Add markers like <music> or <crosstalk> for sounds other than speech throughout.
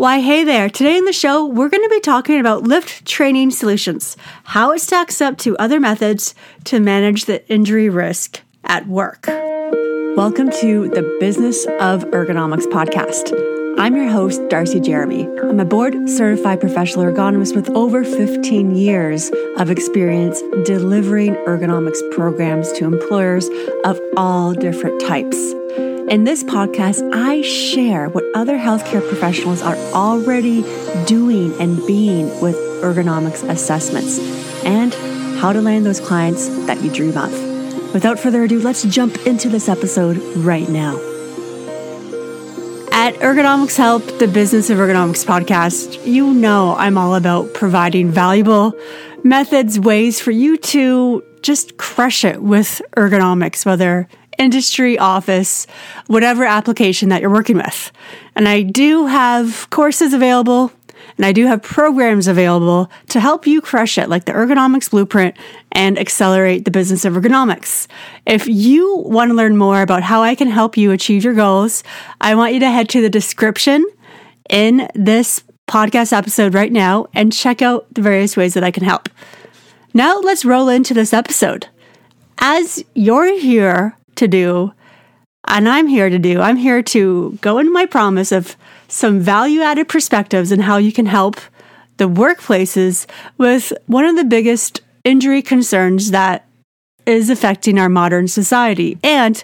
Why, hey there. Today in the show, we're going to be talking about lift training solutions, how it stacks up to other methods to manage the injury risk at work. Welcome to the Business of Ergonomics podcast. I'm your host, Darcy Jeremy. I'm a board certified professional ergonomist with over 15 years of experience delivering ergonomics programs to employers of all different types. In this podcast, I share what other healthcare professionals are already doing and being with ergonomics assessments and how to land those clients that you dream of. Without further ado, let's jump into this episode right now. At Ergonomics Help, the Business of Ergonomics podcast, you know I'm all about providing valuable methods, ways for you to just crush it with ergonomics, whether industry, office, whatever application that you're working with. And I do have courses available and I do have programs available to help you crush it, like the Ergonomics Blueprint and accelerate the business of ergonomics. If you want to learn more about how I can help you achieve your goals, I want you to head to the description in this podcast episode right now and check out the various ways that I can help. Now let's roll into this episode. As you're here to do, and I'm here to do. I'm here to go into my promise of some value added perspectives and how you can help the workplaces with one of the biggest injury concerns that is affecting our modern society. And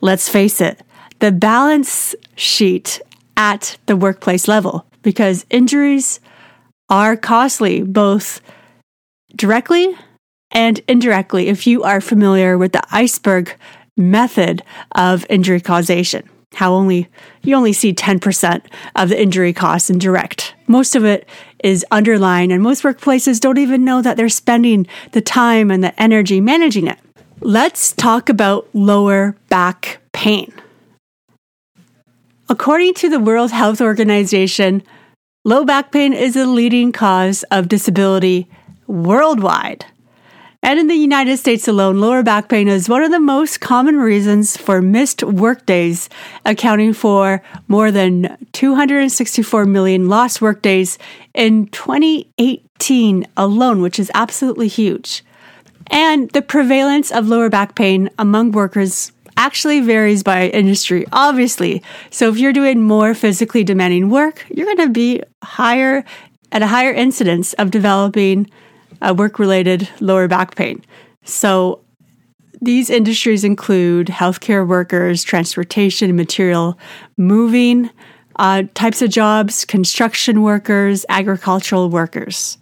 let's face it, the balance sheet at the workplace level, because injuries are costly both directly and indirectly if you are familiar with the iceberg method of injury causation. How only you only see 10% of the injury costs in direct. Most of it is underlying, and most workplaces don't even know that they're spending the time and the energy managing it. Let's talk about lower back pain. According to the World Health Organization, low back pain is a leading cause of disability worldwide. And in the United States alone, lower back pain is one of the most common reasons for missed workdays, accounting for more than 264 million lost workdays in 2018 alone, which is absolutely huge. And the prevalence of lower back pain among workers actually varies by industry, obviously. So if you're doing more physically demanding work, you're going to be higher at a higher incidence of developing uh, work related lower back pain. So, these industries include healthcare workers, transportation, material moving uh, types of jobs, construction workers, agricultural workers.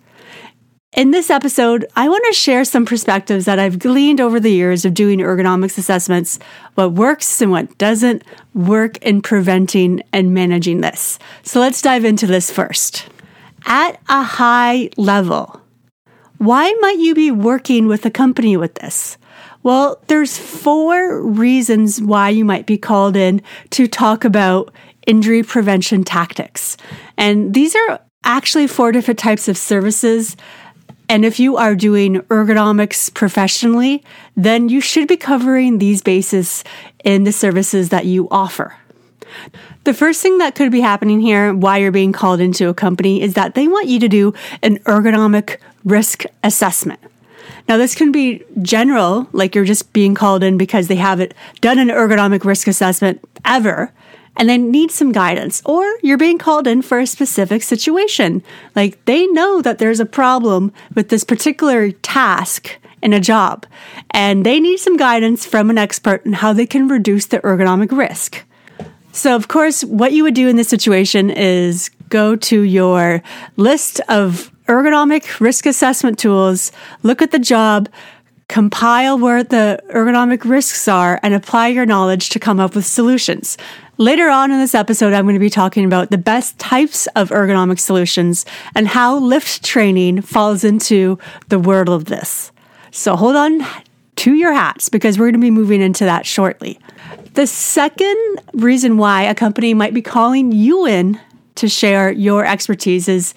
In this episode, I want to share some perspectives that I've gleaned over the years of doing ergonomics assessments, what works and what doesn't work in preventing and managing this. So let's dive into this first. At a high level, why might you be working with a company with this? Well, there's four reasons why you might be called in to talk about injury prevention tactics. And these are actually four different types of services. And if you are doing ergonomics professionally, then you should be covering these bases in the services that you offer. The first thing that could be happening here, why you're being called into a company, is that they want you to do an ergonomic risk assessment. Now, this can be general, like you're just being called in because they haven't done an ergonomic risk assessment ever and they need some guidance, or you're being called in for a specific situation. Like they know that there's a problem with this particular task in a job, and they need some guidance from an expert on how they can reduce the ergonomic risk. So, of course, what you would do in this situation is go to your list of ergonomic risk assessment tools, look at the job, compile where the ergonomic risks are, and apply your knowledge to come up with solutions. Later on in this episode, I'm going to be talking about the best types of ergonomic solutions and how lift training falls into the world of this. So hold on to your hats because we're going to be moving into that shortly. The second reason why a company might be calling you in to share your expertise is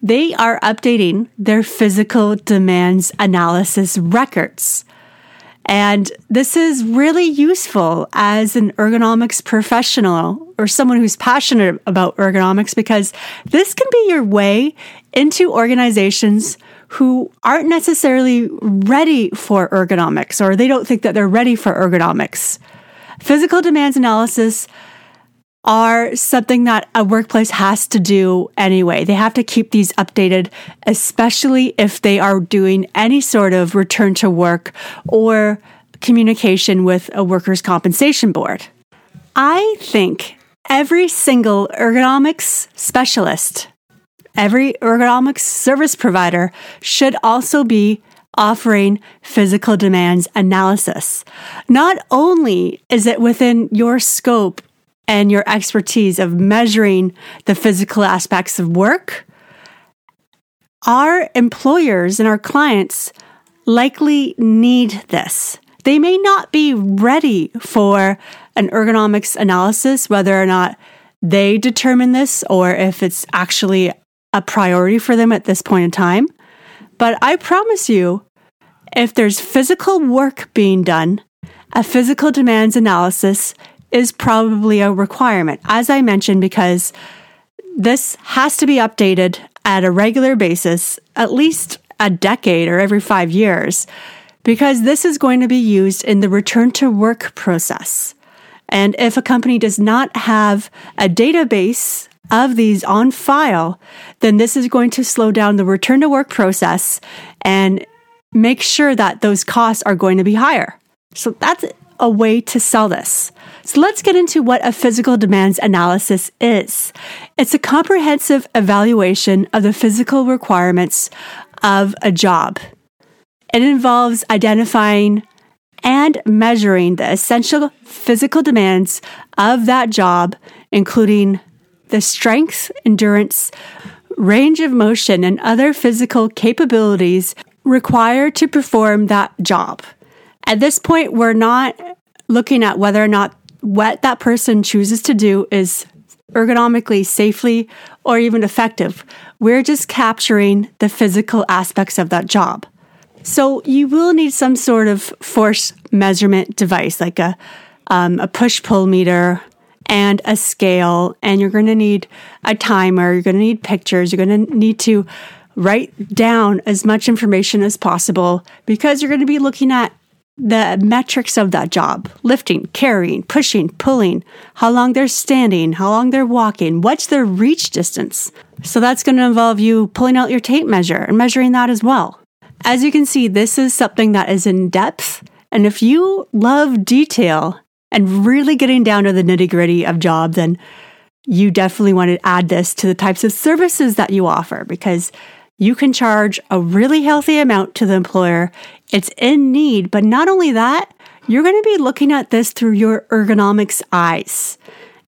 they are updating their physical demands analysis records. And this is really useful as an ergonomics professional or someone who's passionate about ergonomics because this can be your way into organizations who aren't necessarily ready for ergonomics or they don't think that they're ready for ergonomics. Physical demands analysis are something that a workplace has to do anyway. They have to keep these updated, especially if they are doing any sort of return to work or communication with a workers' compensation board. I think every single ergonomics specialist, every ergonomics service provider should also be offering physical demands analysis. Not only is it within your scope and your expertise of measuring the physical aspects of work, our employers and our clients likely need this. They may not be ready for an ergonomics analysis, whether or not they determine this or if it's actually a priority for them at this point in time. But I promise you, if there's physical work being done, a physical demands analysis is probably a requirement, as I mentioned, because this has to be updated at a regular basis, at least a decade or every five years, because this is going to be used in the return to work process. And if a company does not have a database of these on file, then this is going to slow down the return to work process and make sure that those costs are going to be higher. So that's a way to sell this. So let's get into what a physical demands analysis is. It's a comprehensive evaluation of the physical requirements of a job. It involves identifying and measuring the essential physical demands of that job, including the strength, endurance, range of motion, and other physical capabilities required to perform that job. At this point, we're not looking at whether or not what that person chooses to do is ergonomically safely or even effective. We're just capturing the physical aspects of that job. So you will need some sort of force measurement device like a, um, a push pull meter and a scale, and you're going to need a timer, you're going to need pictures, you're going to need to write down as much information as possible because you're going to be looking at the metrics of that job lifting, carrying, pushing, pulling, how long they're standing, how long they're walking, what's their reach distance. So that's going to involve you pulling out your tape measure and measuring that as well. As you can see, this is something that is in depth. And if you love detail and really getting down to the nitty gritty of job, then you definitely want to add this to the types of services that you offer because you can charge a really healthy amount to the employer. It's in need, but not only that, you're going to be looking at this through your ergonomics eyes.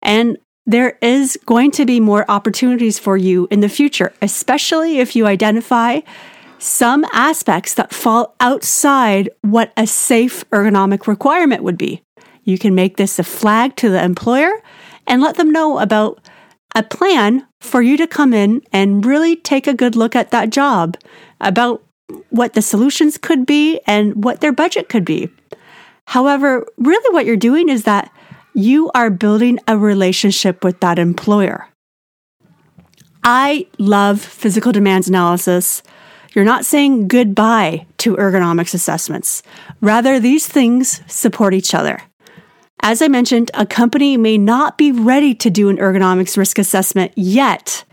And there is going to be more opportunities for you in the future, especially if you identify some aspects that fall outside what a safe ergonomic requirement would be. You can make this a flag to the employer and let them know about a plan for you to come in and really take a good look at that job about what the solutions could be and what their budget could be. However, really what you're doing is that you are building a relationship with that employer. I love physical demands analysis. You're not saying goodbye to ergonomics assessments. Rather, these things support each other. As I mentioned, a company may not be ready to do an ergonomics risk assessment yet,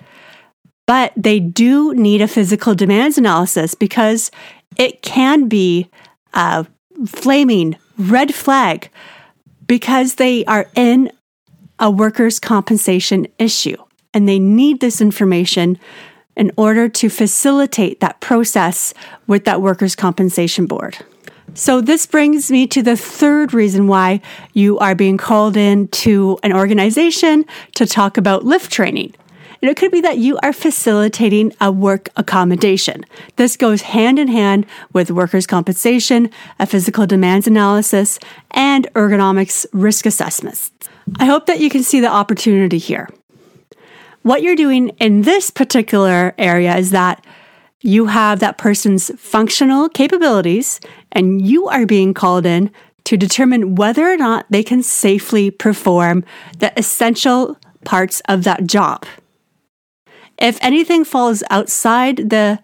but they do need a physical demands analysis because it can be a flaming red flag because they are in a workers' compensation issue and they need this information in order to facilitate that process with that workers' compensation board. So, this brings me to the third reason why you are being called in to an organization to talk about lift training. And it could be that you are facilitating a work accommodation. This goes hand in hand with workers' compensation, a physical demands analysis, and ergonomics risk assessments. I hope that you can see the opportunity here. What you're doing in this particular area is that you have that person's functional capabilities and you are being called in to determine whether or not they can safely perform the essential parts of that job. If anything falls outside the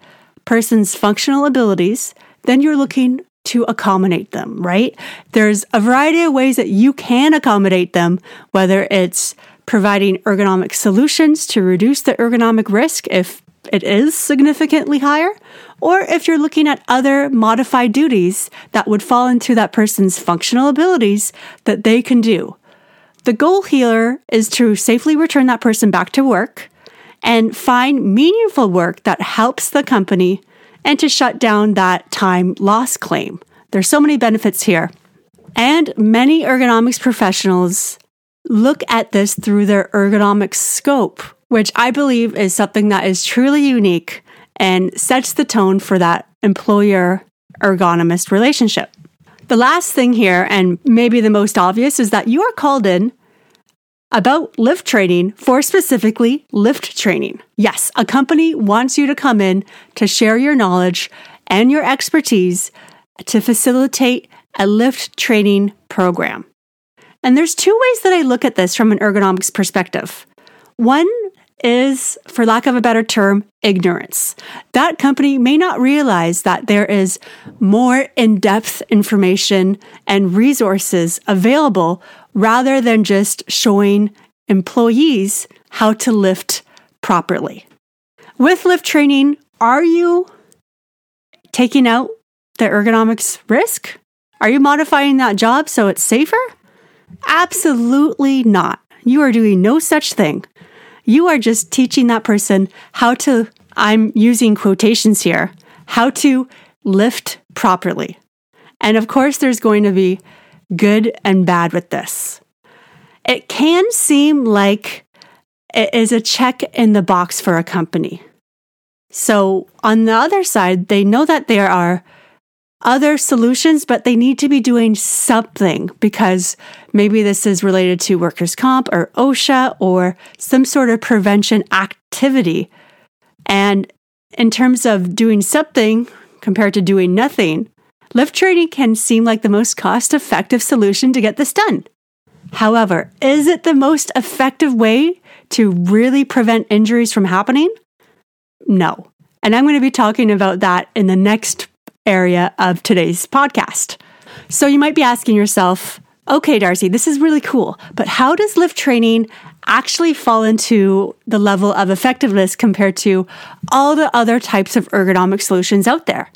person's functional abilities, then you're looking to accommodate them, right? There's a variety of ways that you can accommodate them, whether it's providing ergonomic solutions to reduce the ergonomic risk if it is significantly higher, or if you're looking at other modified duties that would fall into that person's functional abilities that they can do. The goal here is to safely return that person back to work and find meaningful work that helps the company and to shut down that time loss claim. There's so many benefits here. And many ergonomics professionals look at this through their ergonomic scope, which I believe is something that is truly unique and sets the tone for that employer ergonomist relationship. The last thing here, and maybe the most obvious, is that you are called in about lift training for specifically lift training. Yes, a company wants you to come in to share your knowledge and your expertise to facilitate a lift training program. And there's two ways that I look at this from an ergonomics perspective. One is, for lack of a better term, ignorance. That company may not realize that there is more in depth information and resources available rather than just showing employees how to lift properly. With lift training, are you taking out the ergonomics risk? Are you modifying that job so it's safer? Absolutely not. You are doing no such thing. You are just teaching that person how to, I'm using quotations here, how to lift properly. And of course, there's going to be good and bad with this. It can seem like it is a check in the box for a company. So, on the other side, they know that there are other solutions, but they need to be doing something because maybe this is related to workers' comp or OSHA or some sort of prevention activity. And in terms of doing something compared to doing nothing, lift training can seem like the most cost effective solution to get this done. However, is it the most effective way to really prevent injuries from happening? No. And I'm going to be talking about that in the next area of today's podcast. So you might be asking yourself, okay, Darcy, this is really cool, but how does lift training actually fall into the level of effectiveness compared to all the other types of ergonomic solutions out there?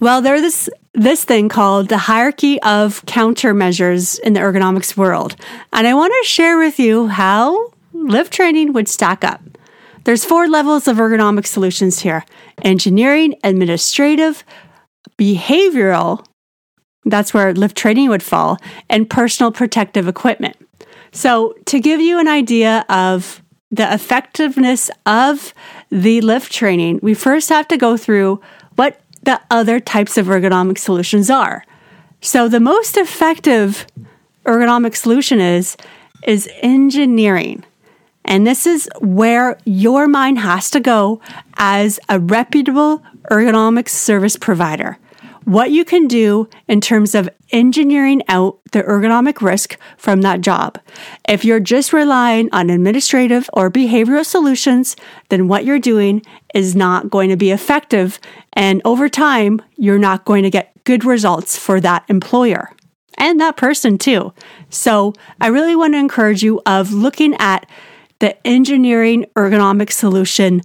Well, there's this this thing called the hierarchy of countermeasures in the ergonomics world. And I want to share with you how lift training would stack up. There's four levels of ergonomic solutions here. Engineering, administrative, behavioral, that's where lift training would fall, and personal protective equipment. So, to give you an idea of the effectiveness of the lift training, we first have to go through the other types of ergonomic solutions are. So, the most effective ergonomic solution is is engineering. And this is where your mind has to go as a reputable ergonomic service provider what you can do in terms of engineering out the ergonomic risk from that job. If you're just relying on administrative or behavioral solutions, then what you're doing is not going to be effective. And over time, you're not going to get good results for that employer and that person too. So I really want to encourage you of looking at the engineering ergonomic solution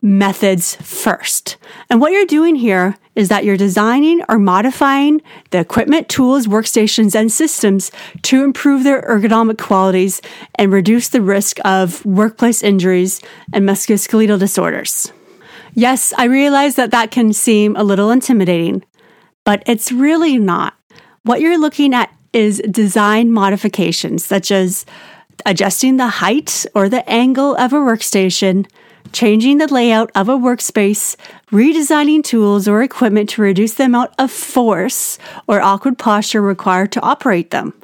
methods first. And what you're doing here is that you're designing or modifying the equipment, tools, workstations, and systems to improve their ergonomic qualities and reduce the risk of workplace injuries and musculoskeletal disorders. Yes, I realize that that can seem a little intimidating, but it's really not. What you're looking at is design modifications, such as adjusting the height or the angle of a workstation, changing the layout of a workspace, redesigning tools or equipment to reduce the amount of force or awkward posture required to operate them.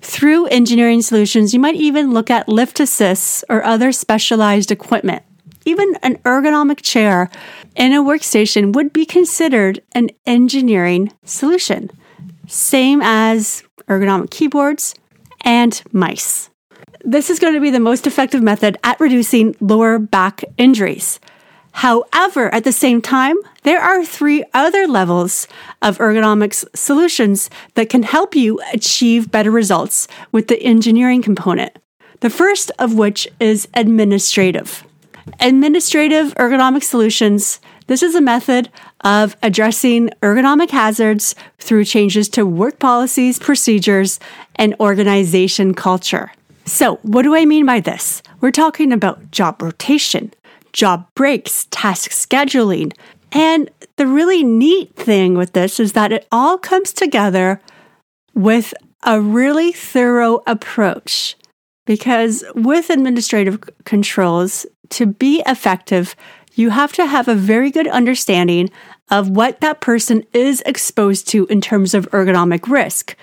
Through engineering solutions, you might even look at lift assists or other specialized equipment. Even an ergonomic chair in a workstation would be considered an engineering solution. Same as ergonomic keyboards, and mice. This is going to be the most effective method at reducing lower back injuries. However, at the same time, there are three other levels of ergonomics solutions that can help you achieve better results with the engineering component. The first of which is administrative. Administrative ergonomic solutions. This is a method of addressing ergonomic hazards through changes to work policies, procedures, and organization culture. So, what do I mean by this? We're talking about job rotation, job breaks, task scheduling. And the really neat thing with this is that it all comes together with a really thorough approach. Because with administrative controls, to be effective, you have to have a very good understanding of what that person is exposed to in terms of ergonomic risk.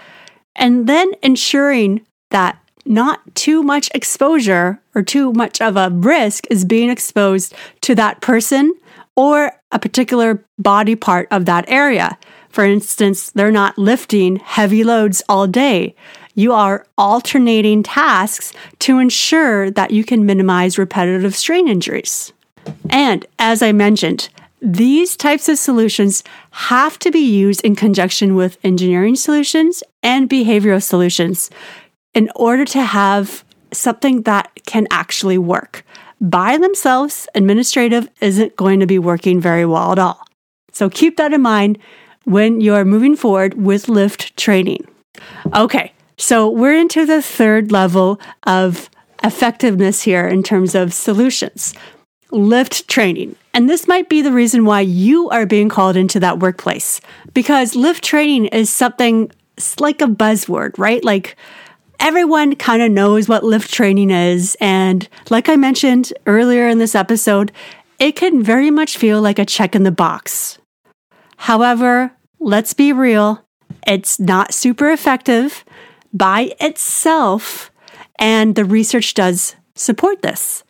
And then ensuring that not too much exposure or too much of a risk is being exposed to that person or a particular body part of that area. For instance, they're not lifting heavy loads all day. You are alternating tasks to ensure that you can minimize repetitive strain injuries. And as I mentioned, these types of solutions have to be used in conjunction with engineering solutions and behavioral solutions in order to have something that can actually work. By themselves, administrative isn't going to be working very well at all. So keep that in mind when you're moving forward with lift training. Okay, so we're into the third level of effectiveness here in terms of solutions lift training. And this might be the reason why you are being called into that workplace because lift training is something like a buzzword, right? Like everyone kind of knows what lift training is. And like I mentioned earlier in this episode, it can very much feel like a check in the box. However, let's be real, it's not super effective by itself, and the research does support this.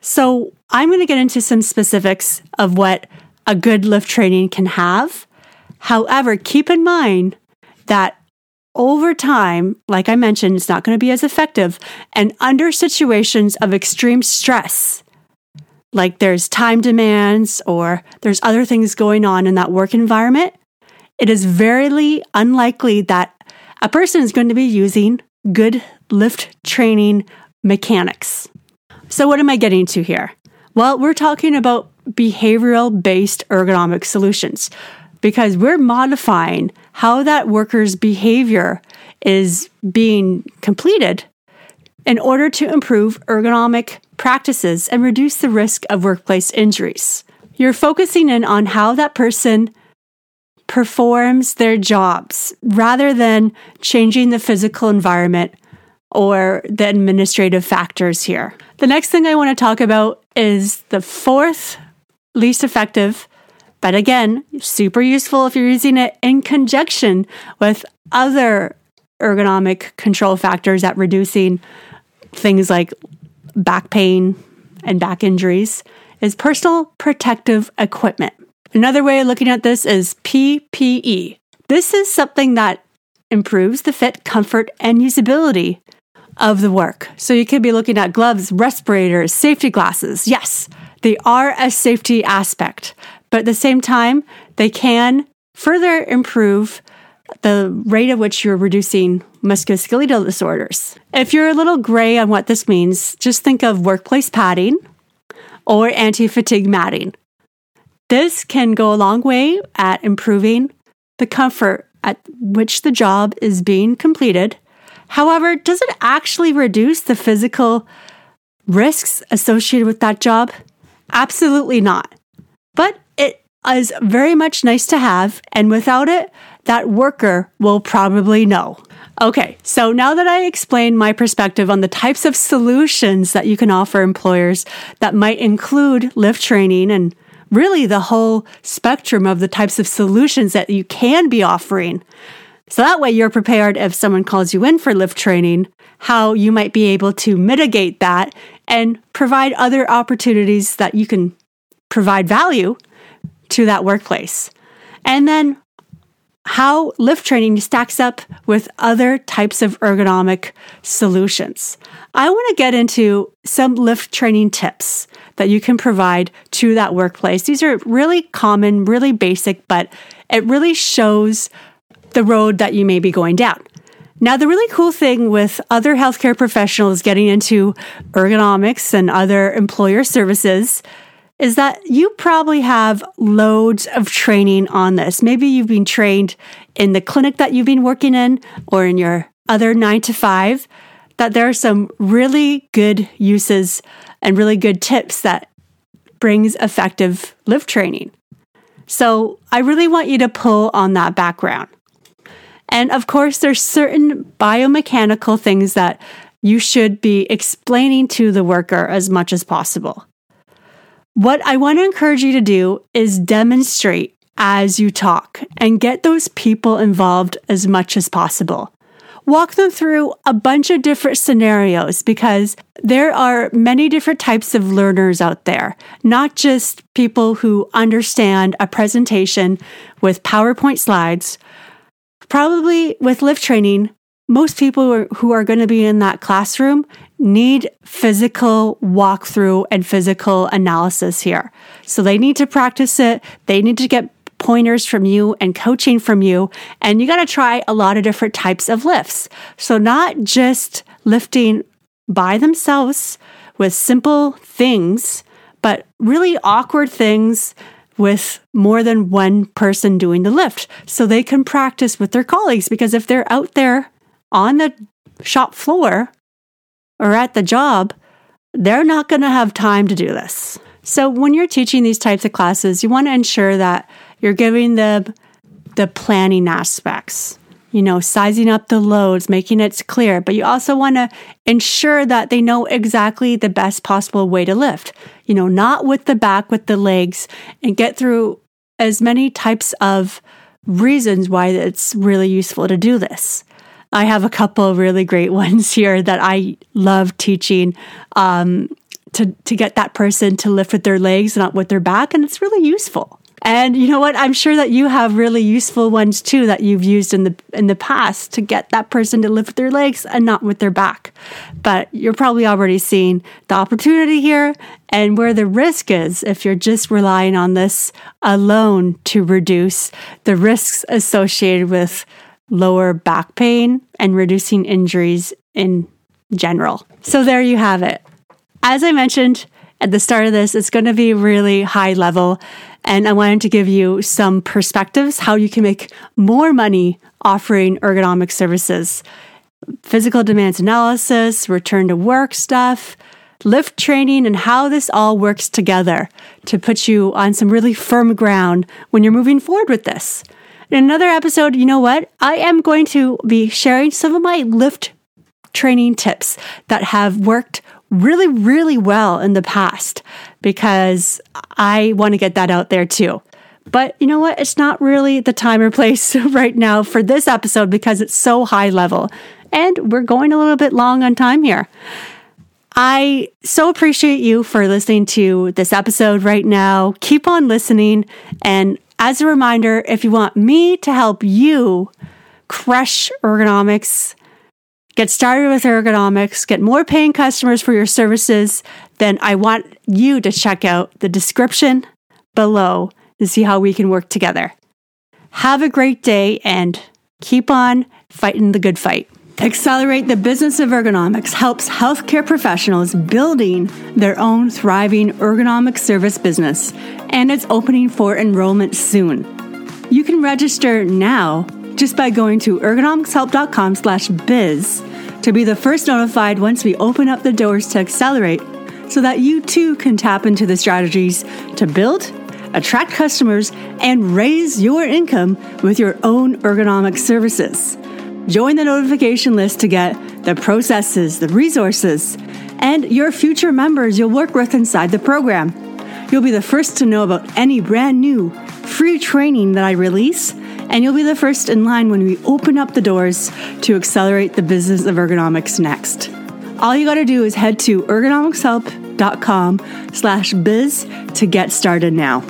So, I'm going to get into some specifics of what a good lift training can have. However, keep in mind that over time, like I mentioned, it's not going to be as effective. And under situations of extreme stress, like there's time demands or there's other things going on in that work environment, it is very unlikely that a person is going to be using good lift training mechanics. So, what am I getting to here? Well, we're talking about behavioral based ergonomic solutions because we're modifying how that worker's behavior is being completed in order to improve ergonomic practices and reduce the risk of workplace injuries. You're focusing in on how that person performs their jobs rather than changing the physical environment or the administrative factors here. The next thing I want to talk about is the fourth least effective but again, super useful if you're using it in conjunction with other ergonomic control factors at reducing things like back pain and back injuries is personal protective equipment. Another way of looking at this is PPE. This is something that improves the fit, comfort, and usability of the work. So you could be looking at gloves, respirators, safety glasses. Yes, they are a safety aspect. But at the same time, they can further improve the rate at which you're reducing musculoskeletal disorders. If you're a little gray on what this means, just think of workplace padding or anti fatigue matting. This can go a long way at improving the comfort at which the job is being completed. However, does it actually reduce the physical risks associated with that job? Absolutely not. But is very much nice to have, and without it, that worker will probably know. Okay, so now that I explained my perspective on the types of solutions that you can offer employers that might include lift training and really the whole spectrum of the types of solutions that you can be offering. So that way you're prepared if someone calls you in for lift training, how you might be able to mitigate that and provide other opportunities that you can provide value to that workplace. And then how lift training stacks up with other types of ergonomic solutions. I want to get into some lift training tips that you can provide to that workplace. These are really common, really basic, but it really shows the road that you may be going down. Now, the really cool thing with other healthcare professionals getting into ergonomics and other employer services is that you probably have loads of training on this. Maybe you've been trained in the clinic that you've been working in or in your other nine to five, that there are some really good uses and really good tips that brings effective lift training. So I really want you to pull on that background. And of course, there's certain biomechanical things that you should be explaining to the worker as much as possible. What I want to encourage you to do is demonstrate as you talk and get those people involved as much as possible. Walk them through a bunch of different scenarios because there are many different types of learners out there, not just people who understand a presentation with PowerPoint slides. Probably with lift training, most people who are going to be in that classroom need physical walkthrough and physical analysis here. So they need to practice it. They need to get pointers from you and coaching from you. And you got to try a lot of different types of lifts. So, not just lifting by themselves with simple things, but really awkward things with more than one person doing the lift so they can practice with their colleagues. Because if they're out there on the shop floor or at the job, they're not going to have time to do this. So when you're teaching these types of classes, you want to ensure that you're giving them the planning aspects, you know, sizing up the loads, making it clear, but you also want to ensure that they know exactly the best possible way to lift, you know, not with the back, with the legs, and get through as many types of reasons why it's really useful to do this. I have a couple really great <laughs> ones here that I love teaching um, to, to get that person to lift with their legs, not with their back. And it's really useful. And you know what? I'm sure that you have really useful ones too that you've used in the in the past to get that person to lift their legs and not with their back. But you're probably already seeing the opportunity here and where the risk is if you're just relying on this alone to reduce the risks associated with lower back pain, and reducing injuries in general. So, there you have it. As I mentioned at the start of this, it's going to be really high level. And I wanted to give you some perspectives how you can make more money offering ergonomic services physical demands analysis, return to work stuff, lift training, and how this all works together to put you on some really firm ground when you're moving forward with this. In another episode, you know what? I am going to be sharing some of my lift training tips that have worked really, really well in the past because I want to get that out there too. But you know what? It's not really the time or place <laughs> right now for this episode because it's so high level and we're going a little bit long on time here. I so appreciate you for listening to this episode right now. Keep on listening and as a reminder, if you want me to help you crush ergonomics, get started with ergonomics, get more paying customers for your services, then I want you to check out the description below to see how we can work together. Have a great day and keep on fighting the good fight. Accelerate the Business of Ergonomics helps healthcare professionals building their own thriving ergonomic service business, and it's opening for enrollment soon. You can register now just by going to ergonomicshelp.com/biz to be the first notified once we open up the doors to Accelerate so that you too can tap into the strategies to build, attract customers, and raise your income with your own ergonomic services. Join the notification list to get the processes, the resources, and your future members you'll work with inside the program. You'll be the first to know about any brand new free training that I release, and you'll be the first in line when we open up the doors to accelerate the business of ergonomics next. All you got to do is head to ergonomicshelp.com slash biz to get started now.